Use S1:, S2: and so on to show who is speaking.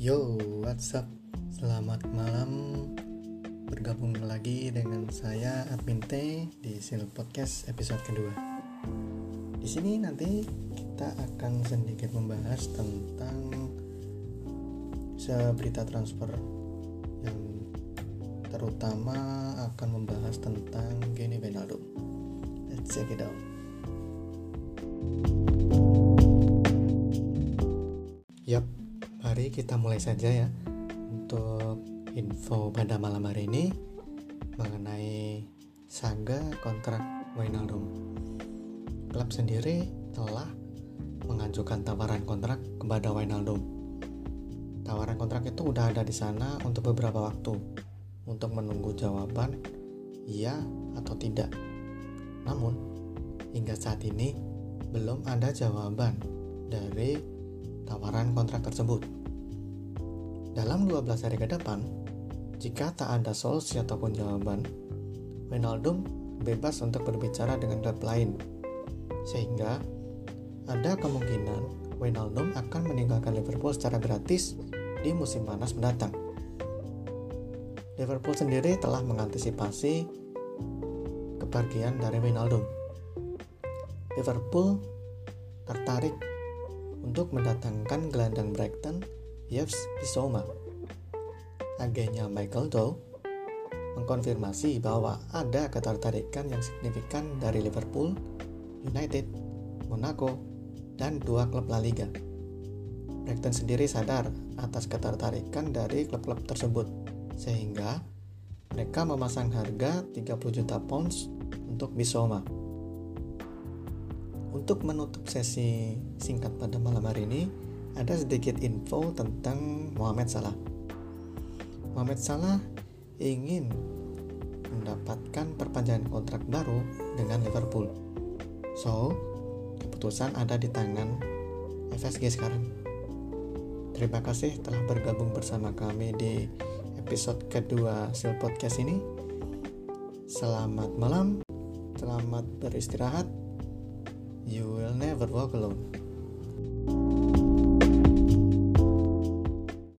S1: Yo, what's up? Selamat malam. Bergabung lagi dengan saya Admin T di Sil Podcast episode kedua. Di sini nanti kita akan sedikit membahas tentang seberita transfer yang terutama akan membahas tentang Gini Wijnaldum. Let's check it out. Yap, mari kita mulai saja ya untuk info pada malam hari ini mengenai saga kontrak Wijnaldum. Klub sendiri telah mengajukan tawaran kontrak kepada Wijnaldum. Tawaran kontrak itu udah ada di sana untuk beberapa waktu untuk menunggu jawaban iya atau tidak. Namun, hingga saat ini belum ada jawaban dari tawaran kontrak tersebut. Dalam 12 hari ke depan, jika tak ada solusi ataupun jawaban, Wijnaldum bebas untuk berbicara dengan klub lain. Sehingga ada kemungkinan Wijnaldum akan meninggalkan Liverpool secara gratis di musim panas mendatang. Liverpool sendiri telah mengantisipasi kepergian dari Wijnaldum. Liverpool tertarik untuk mendatangkan gelandang Brighton Yves Bissouma. Agennya Michael Dow mengkonfirmasi bahwa ada ketertarikan yang signifikan dari Liverpool, United, Monaco, dan dua klub La Liga. Brighton sendiri sadar atas ketertarikan dari klub-klub tersebut, sehingga mereka memasang harga 30 juta pounds untuk Bissouma. Untuk menutup sesi singkat pada malam hari ini, ada sedikit info tentang Mohamed Salah. Mohamed Salah ingin mendapatkan perpanjangan kontrak baru dengan Liverpool. So, keputusan ada di tangan FSG sekarang. Terima kasih telah bergabung bersama kami di episode kedua Sil Podcast ini. Selamat malam, selamat beristirahat. You will never walk alone.